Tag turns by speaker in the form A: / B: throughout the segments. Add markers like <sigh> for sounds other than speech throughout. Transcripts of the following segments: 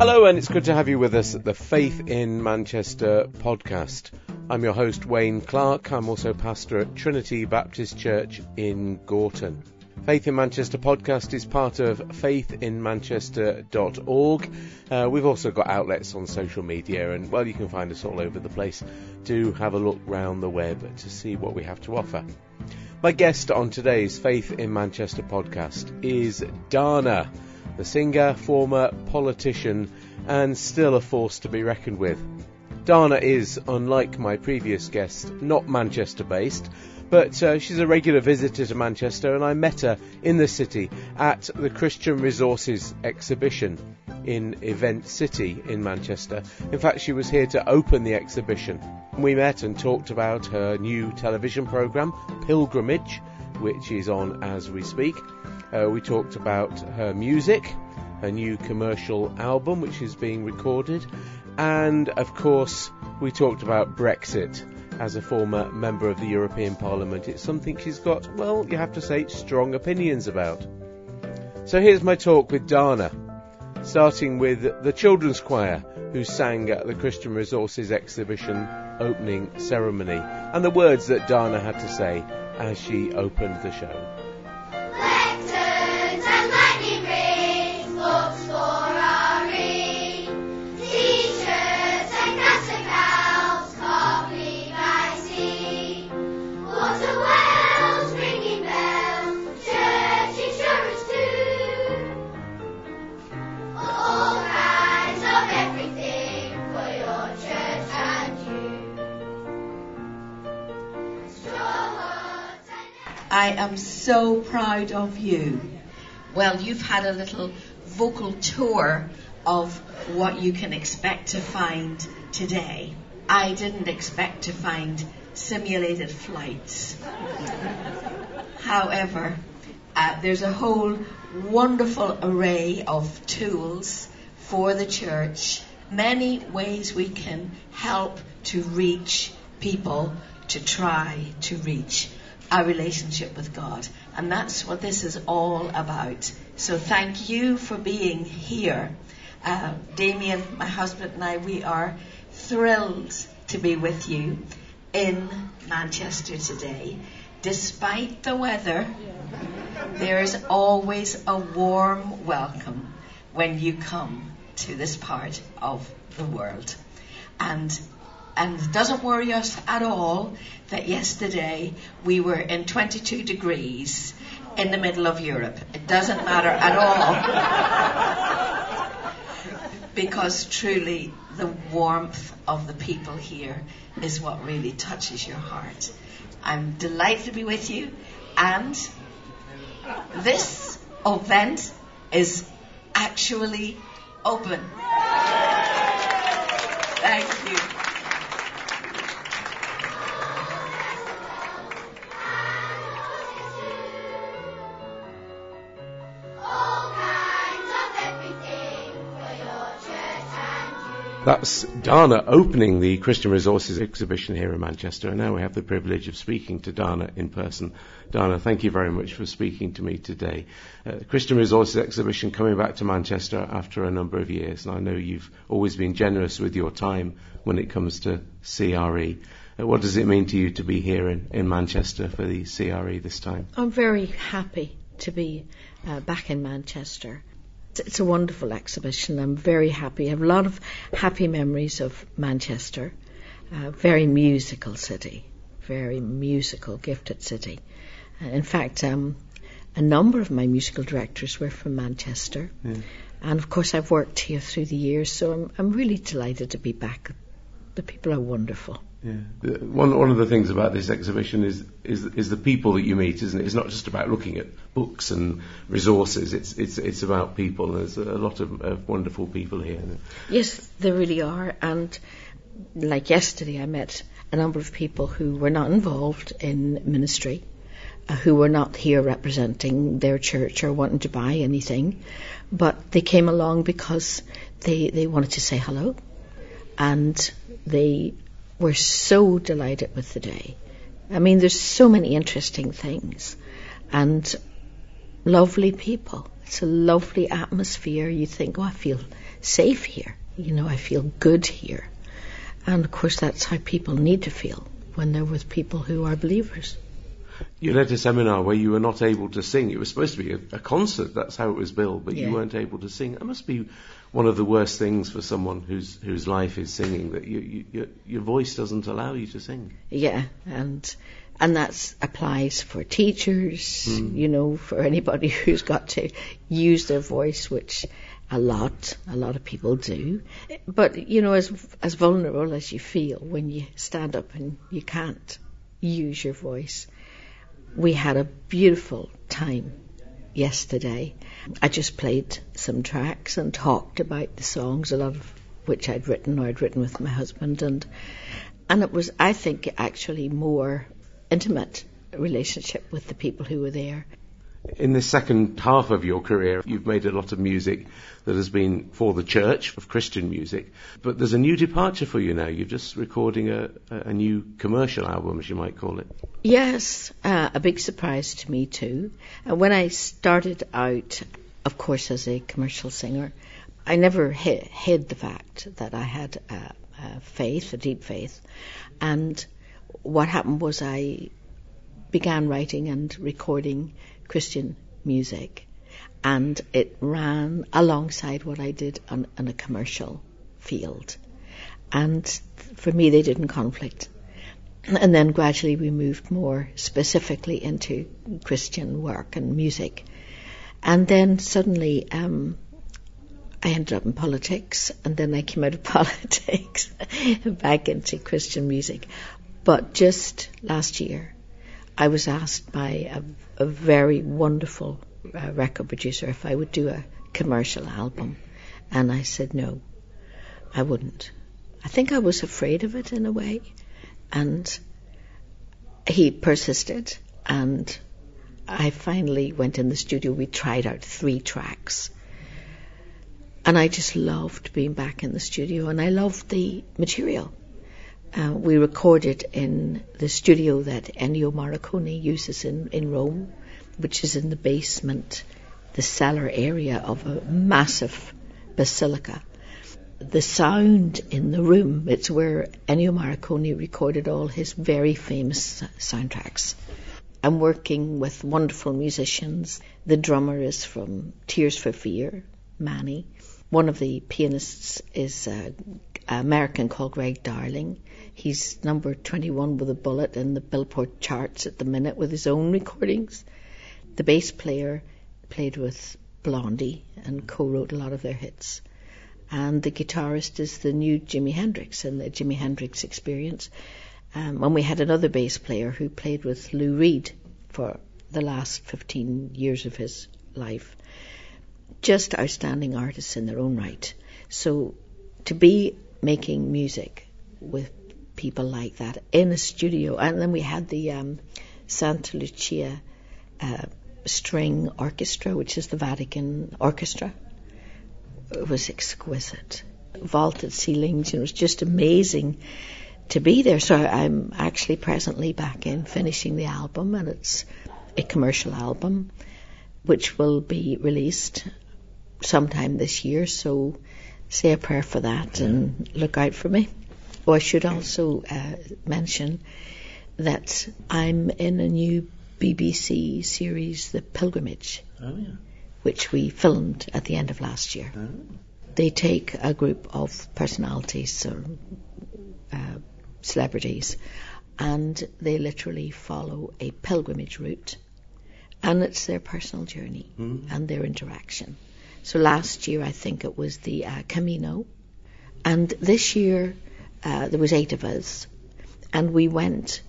A: Hello, and it's good to have you with us at the Faith in Manchester podcast. I'm your host, Wayne Clark. I'm also pastor at Trinity Baptist Church in Gorton. Faith in Manchester podcast is part of faithinmanchester.org. Uh, we've also got outlets on social media, and well, you can find us all over the place. Do have a look round the web to see what we have to offer. My guest on today's Faith in Manchester podcast is Dana, the singer, former politician, and still a force to be reckoned with. Dana is, unlike my previous guest, not Manchester based, but uh, she's a regular visitor to Manchester, and I met her in the city at the Christian Resources exhibition in Event City in Manchester. In fact, she was here to open the exhibition. We met and talked about her new television programme, Pilgrimage, which is on as we speak. Uh, we talked about her music, her new commercial album, which is being recorded, and of course, we talked about Brexit as a former member of the European Parliament. It's something she's got, well, you have to say, strong opinions about. So here's my talk with Dana, starting with the children's choir who sang at the Christian Resources exhibition opening ceremony and the words that Dana had to say as she opened the show.
B: I am so proud of you. Well, you've had a little vocal tour of what you can expect to find today. I didn't expect to find simulated flights. <laughs> However, uh, there's a whole wonderful array of tools for the church, many ways we can help to reach people to try to reach our relationship with God. And that's what this is all about. So thank you for being here. Uh, Damien, my husband, and I, we are thrilled to be with you in Manchester today. Despite the weather, there is always a warm welcome when you come to this part of the world. And and it doesn't worry us at all that yesterday we were in 22 degrees in the middle of Europe. It doesn't matter at all. <laughs> because truly the warmth of the people here is what really touches your heart. I'm delighted to be with you and this event is actually open. Thank you.
A: That's Dana opening the Christian Resources exhibition here in Manchester, and now we have the privilege of speaking to Dana in person. Dana, thank you very much for speaking to me today. Uh, the Christian Resources exhibition coming back to Manchester after a number of years, and I know you've always been generous with your time when it comes to CRE. Uh, what does it mean to you to be here in, in Manchester for the CRE this time?
C: I'm very happy to be uh, back in Manchester. It's a wonderful exhibition. I'm very happy. I have a lot of happy memories of Manchester. Uh, very musical city, very musical, gifted city. Uh, in fact, um, a number of my musical directors were from Manchester. Yeah. And of course, I've worked here through the years, so I'm, I'm really delighted to be back. The people are wonderful.
A: Yeah. One one of the things about this exhibition is is is the people that you meet, isn't it? It's not just about looking at books and resources. It's it's it's about people. There's a lot of, of wonderful people here.
C: Yes, there really are. And like yesterday, I met a number of people who were not involved in ministry, uh, who were not here representing their church or wanting to buy anything, but they came along because they they wanted to say hello, and they we're so delighted with the day. I mean, there's so many interesting things and lovely people. It's a lovely atmosphere. You think, oh, I feel safe here. You know, I feel good here. And of course, that's how people need to feel when they're with people who are believers.
A: You led a seminar where you were not able to sing. It was supposed to be a, a concert, that's how it was billed, but
C: Yeah.
A: you weren't able to sing. It must be one of the worst things for someone whose whose life is singing that you, you, your, your voice doesn't allow you to sing.
C: Yeah, and and that applies for teachers, hmm. you know, for anybody <laughs> who's got to use their voice, which a lot, a lot of people do. But you know, as as vulnerable as you feel when you stand up and you can't use your voice, we had a beautiful time yesterday. I just played some tracks and talked about the songs, a lot of which I'd written or I'd written with my husband, and and it was, I think, actually more intimate relationship with the people who were there.
A: In the second half of your career, you've made a lot of music that has been for the church, of Christian music, but there's a new departure for you now. You're just recording a, a new commercial album, as you might call it.
C: Yes, uh, a big surprise to me too. And when I started out, of course, as a commercial singer, I never hid, hid the fact that I had a, a faith, a deep faith. And what happened was I began writing and recording Christian music, and it ran alongside what I did on, on a commercial field. And for me, they didn't conflict. And then gradually we moved more specifically into Christian work and music. And then suddenly um, I ended up in politics, and then I came out of <laughs> politics back into Christian music. But just last year, I was asked by a, a very wonderful uh, record producer if I would do a commercial album, and I said no, I wouldn't. I think I was afraid of it in a way, and he persisted, and I finally went in the studio. We tried out three tracks. And I just loved being back in the studio, and I loved the material. Uh, we recorded in the studio that Ennio Morricone uses in, in Rome, which is in the basement, the cellar area of a massive basilica. The sound in the room, it's where Ennio Morricone recorded all his very famous soundtracks. I'm working with wonderful musicians. The drummer is from Tears for Fear, Manny. One of the pianists is uh, American called Greg Darling. He's number 21 with a bullet in the Billboard charts at the minute with his own recordings. The bass player played with Blondie and co-wrote a lot of their hits. And the guitarist is the new Jimi Hendrix in the Jimi Hendrix Experience. Um, and we had another bass player who played with Lou Reed for the last 15 years of his life. Just outstanding artists in their own right. So to be making music with people like that in a studio, and then we had the um, Santa Lucia uh, String Orchestra, which is the Vatican Orchestra. It was exquisite. Vaulted ceilings, know, it was just amazing to be there. So I'm actually presently back in finishing the album, and it's a commercial album which will be released sometime this year. So say a prayer for that and look out for me. Oh, I should also uh, mention that I'm in a new BBC series, The Pilgrimage,
A: Oh, yeah.
C: which we filmed at the end of last year. They take a group of personalities or uh, celebrities and they literally follow a pilgrimage route and it's their personal journey and their interaction. So last year I think it was the uh, Camino and this year uh, there was eight of us and we went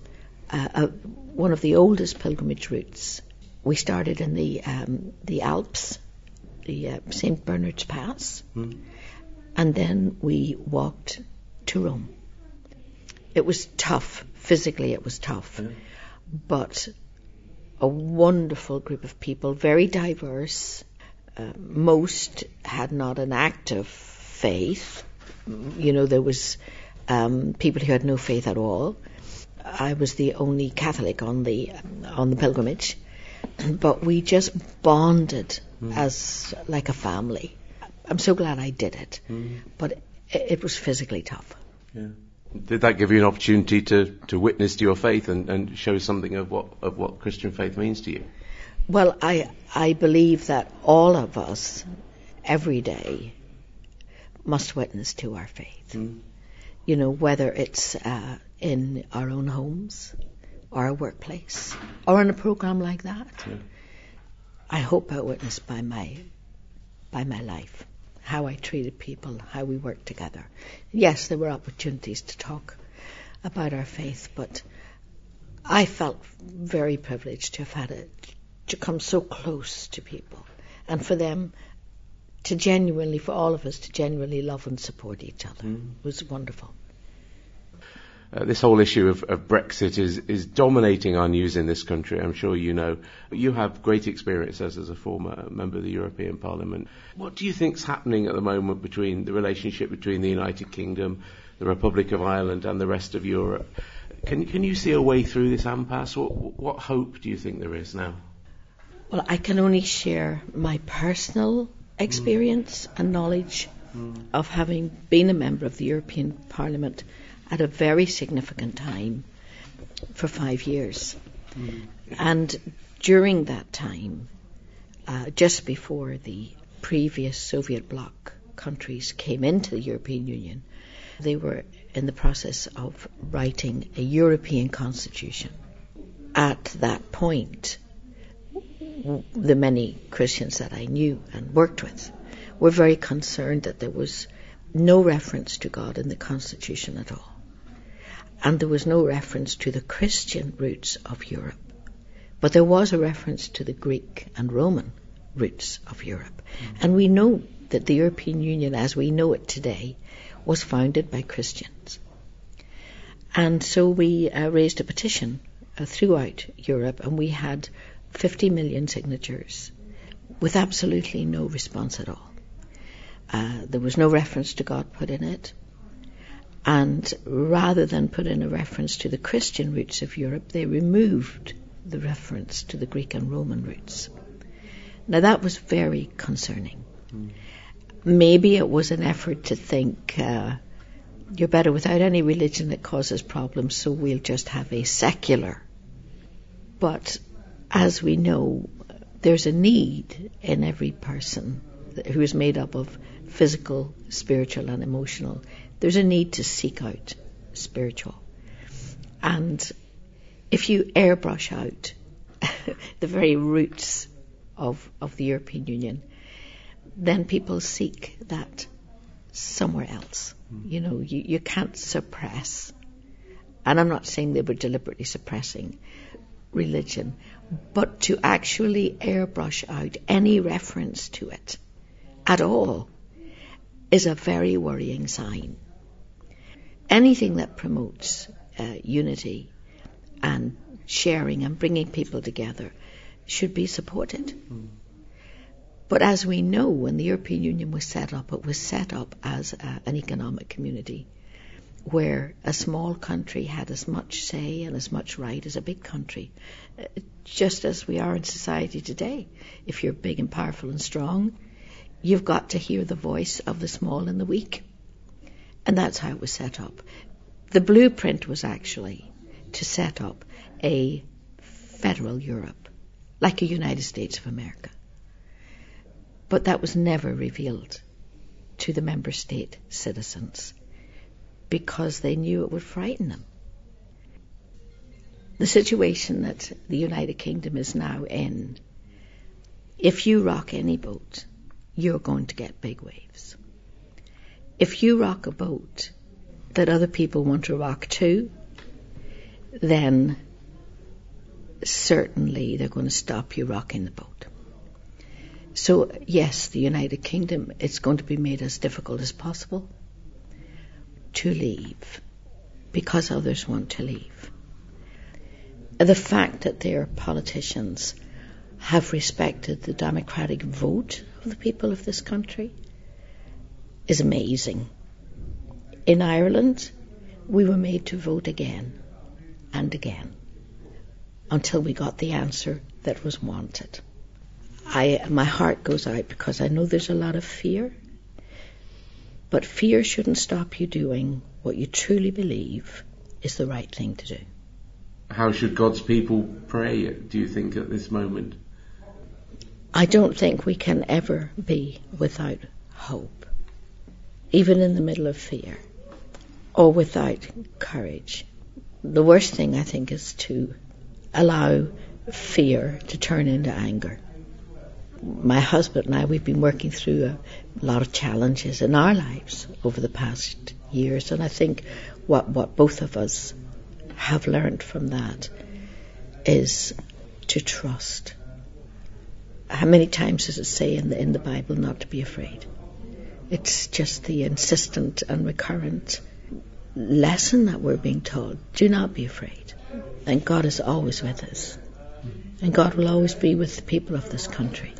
C: uh, uh, one of the oldest pilgrimage routes. We started in the um, the Alps, the uh, St Bernard's Pass, and then we walked to Rome. It was tough physically. It was tough, but a wonderful group of people, very diverse. Uh, most had not an active faith. You know, there was um, people who had no faith at all. I was the only Catholic on the on the pilgrimage, but we just bonded as like a family. I'm so glad I did it, mm. but it, it, was physically tough.
A: Yeah. Did that give you an opportunity to, to witness to your faith and, and show something of what of what Christian faith means to you?
C: Well, I I believe that all of us every day must witness to our faith. Mm. You know, whether it's uh, in our own homes or a workplace or in a program like that. Yeah. I hope I witnessed by my by my life, how I treated people, how we worked together. Yes, there were opportunities to talk about our faith, but I felt very privileged to have had it to come so close to people and for them to genuinely, for all of us, to genuinely love and support each other mm. was wonderful.
A: Uh, this whole issue of, of, Brexit is, is dominating our news in this country. I'm sure you know. You have great experience as, as a former member of the European Parliament. What do you think is happening at the moment between the relationship between the United Kingdom, the Republic of Ireland, and the rest of Europe? Can, can you see a way through this impasse? What, what hope do you think there is now?
C: Well, I can only share my personal experience mm. and knowledge mm. of having been a member of the European Parliament at a very significant time for five years. Mm. And during that time, uh, just before the previous Soviet bloc countries came into the European Union, they were in the process of writing a European constitution. At that point, the many Christians that I knew and worked with were very concerned that there was no reference to God in the Constitution at all and there was no reference to the Christian roots of Europe. But there was a reference to the Greek and Roman roots of Europe. Mm-hmm. And we know that the European Union, as we know it today, was founded by Christians. And so we uh, raised a petition uh, throughout Europe, and we had 50 million signatures with absolutely no response at all. Uh, there was no reference to God put in it. And rather than put in a reference to the Christian roots of Europe, they removed the reference to the Greek and Roman roots. Now that was very concerning. Mm. Maybe it was an effort to think uh, you're better without any religion that causes problems, so we'll just have a secular. But as we know, there's a need in every person who is made up of physical, spiritual, and emotional there's a need to seek out spiritual. And if you airbrush out <laughs> the very roots of, of the European Union, then people seek that somewhere else. Mm. You know, you, you can't suppress. And I'm not saying they were deliberately suppressing religion, but to actually airbrush out any reference to it at all is a very worrying sign anything that promotes uh, unity and sharing and bringing people together should be supported. Mm. But as we know, when the European Union was set up, it was set up as uh, an economic community where a small country had as much say and as much right as a big country, uh, just as we are in society today. If you're big and powerful and strong, you've got to hear the voice of the small and the weak. And that's how it was set up. The blueprint was actually to set up a federal Europe, like a United States of America. But that was never revealed to the member state citizens because they knew it would frighten them. The situation that the United Kingdom is now in, if you rock any boat, you're going to get big waves if you rock a boat that other people want to rock too, then certainly they're going to stop you rocking the boat. So, yes, the United Kingdom, it's going to be made as difficult as possible to leave because others want to leave. The fact that their politicians have respected the democratic vote of the people of this country is amazing. In Ireland, we were made to vote again and again until we got the answer that was wanted. I, my heart goes out because I know there's a lot of fear But fear shouldn't stop you doing what you truly believe is the right thing to do.
A: How should God's people pray, do you think, at this moment?
C: I don't think we can ever be without hope, even in the middle of fear, or without courage. The worst thing, I think, is to allow fear to turn into anger my husband and I, we've been working through a lot of challenges in our lives over the past years, and I think what what both of us have learned from that is to trust. How many times does it say in the in the Bible not to be afraid? It's just the insistent and recurrent lesson that we're being told. Do not be afraid. And God is always with us. And God will always be with the people of this country.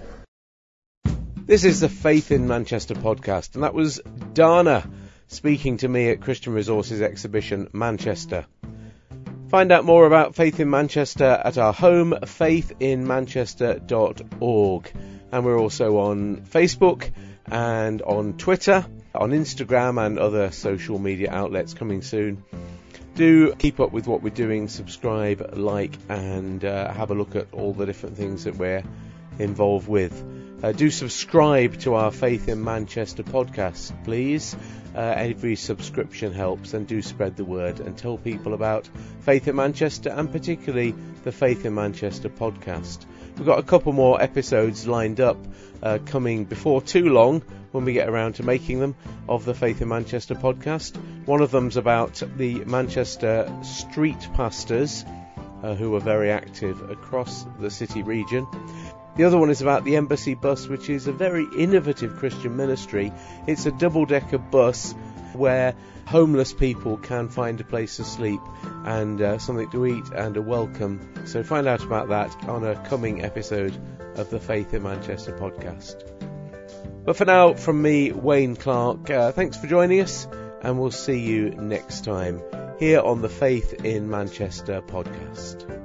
A: This is the Faith in Manchester podcast, and that was Dana speaking to me at Christian Resources Exhibition Manchester. Find out more about Faith in Manchester at our home, faithinmanchester.org. And we're also on Facebook and on Twitter, on Instagram, and other social media outlets coming soon. Do keep up with what we're doing, subscribe, like, and uh, have a look at all the different things that we're involved with. Uh, do subscribe to our Faith in Manchester podcast, please. Uh, every subscription helps, and do spread the word and tell people about Faith in Manchester and particularly the Faith in Manchester podcast. We've got a couple more episodes lined up uh, coming before too long when we get around to making them of the Faith in Manchester podcast. One of them's about the Manchester street pastors uh, who are very active across the city region. The other one is about the Embassy Bus, which is a very innovative Christian ministry. It's a double decker bus where homeless people can find a place to sleep and uh, something to eat and a welcome. So find out about that on a coming episode of the Faith in Manchester podcast. But for now, from me, Wayne Clark, uh, thanks for joining us, and we'll see you next time here on the Faith in Manchester podcast.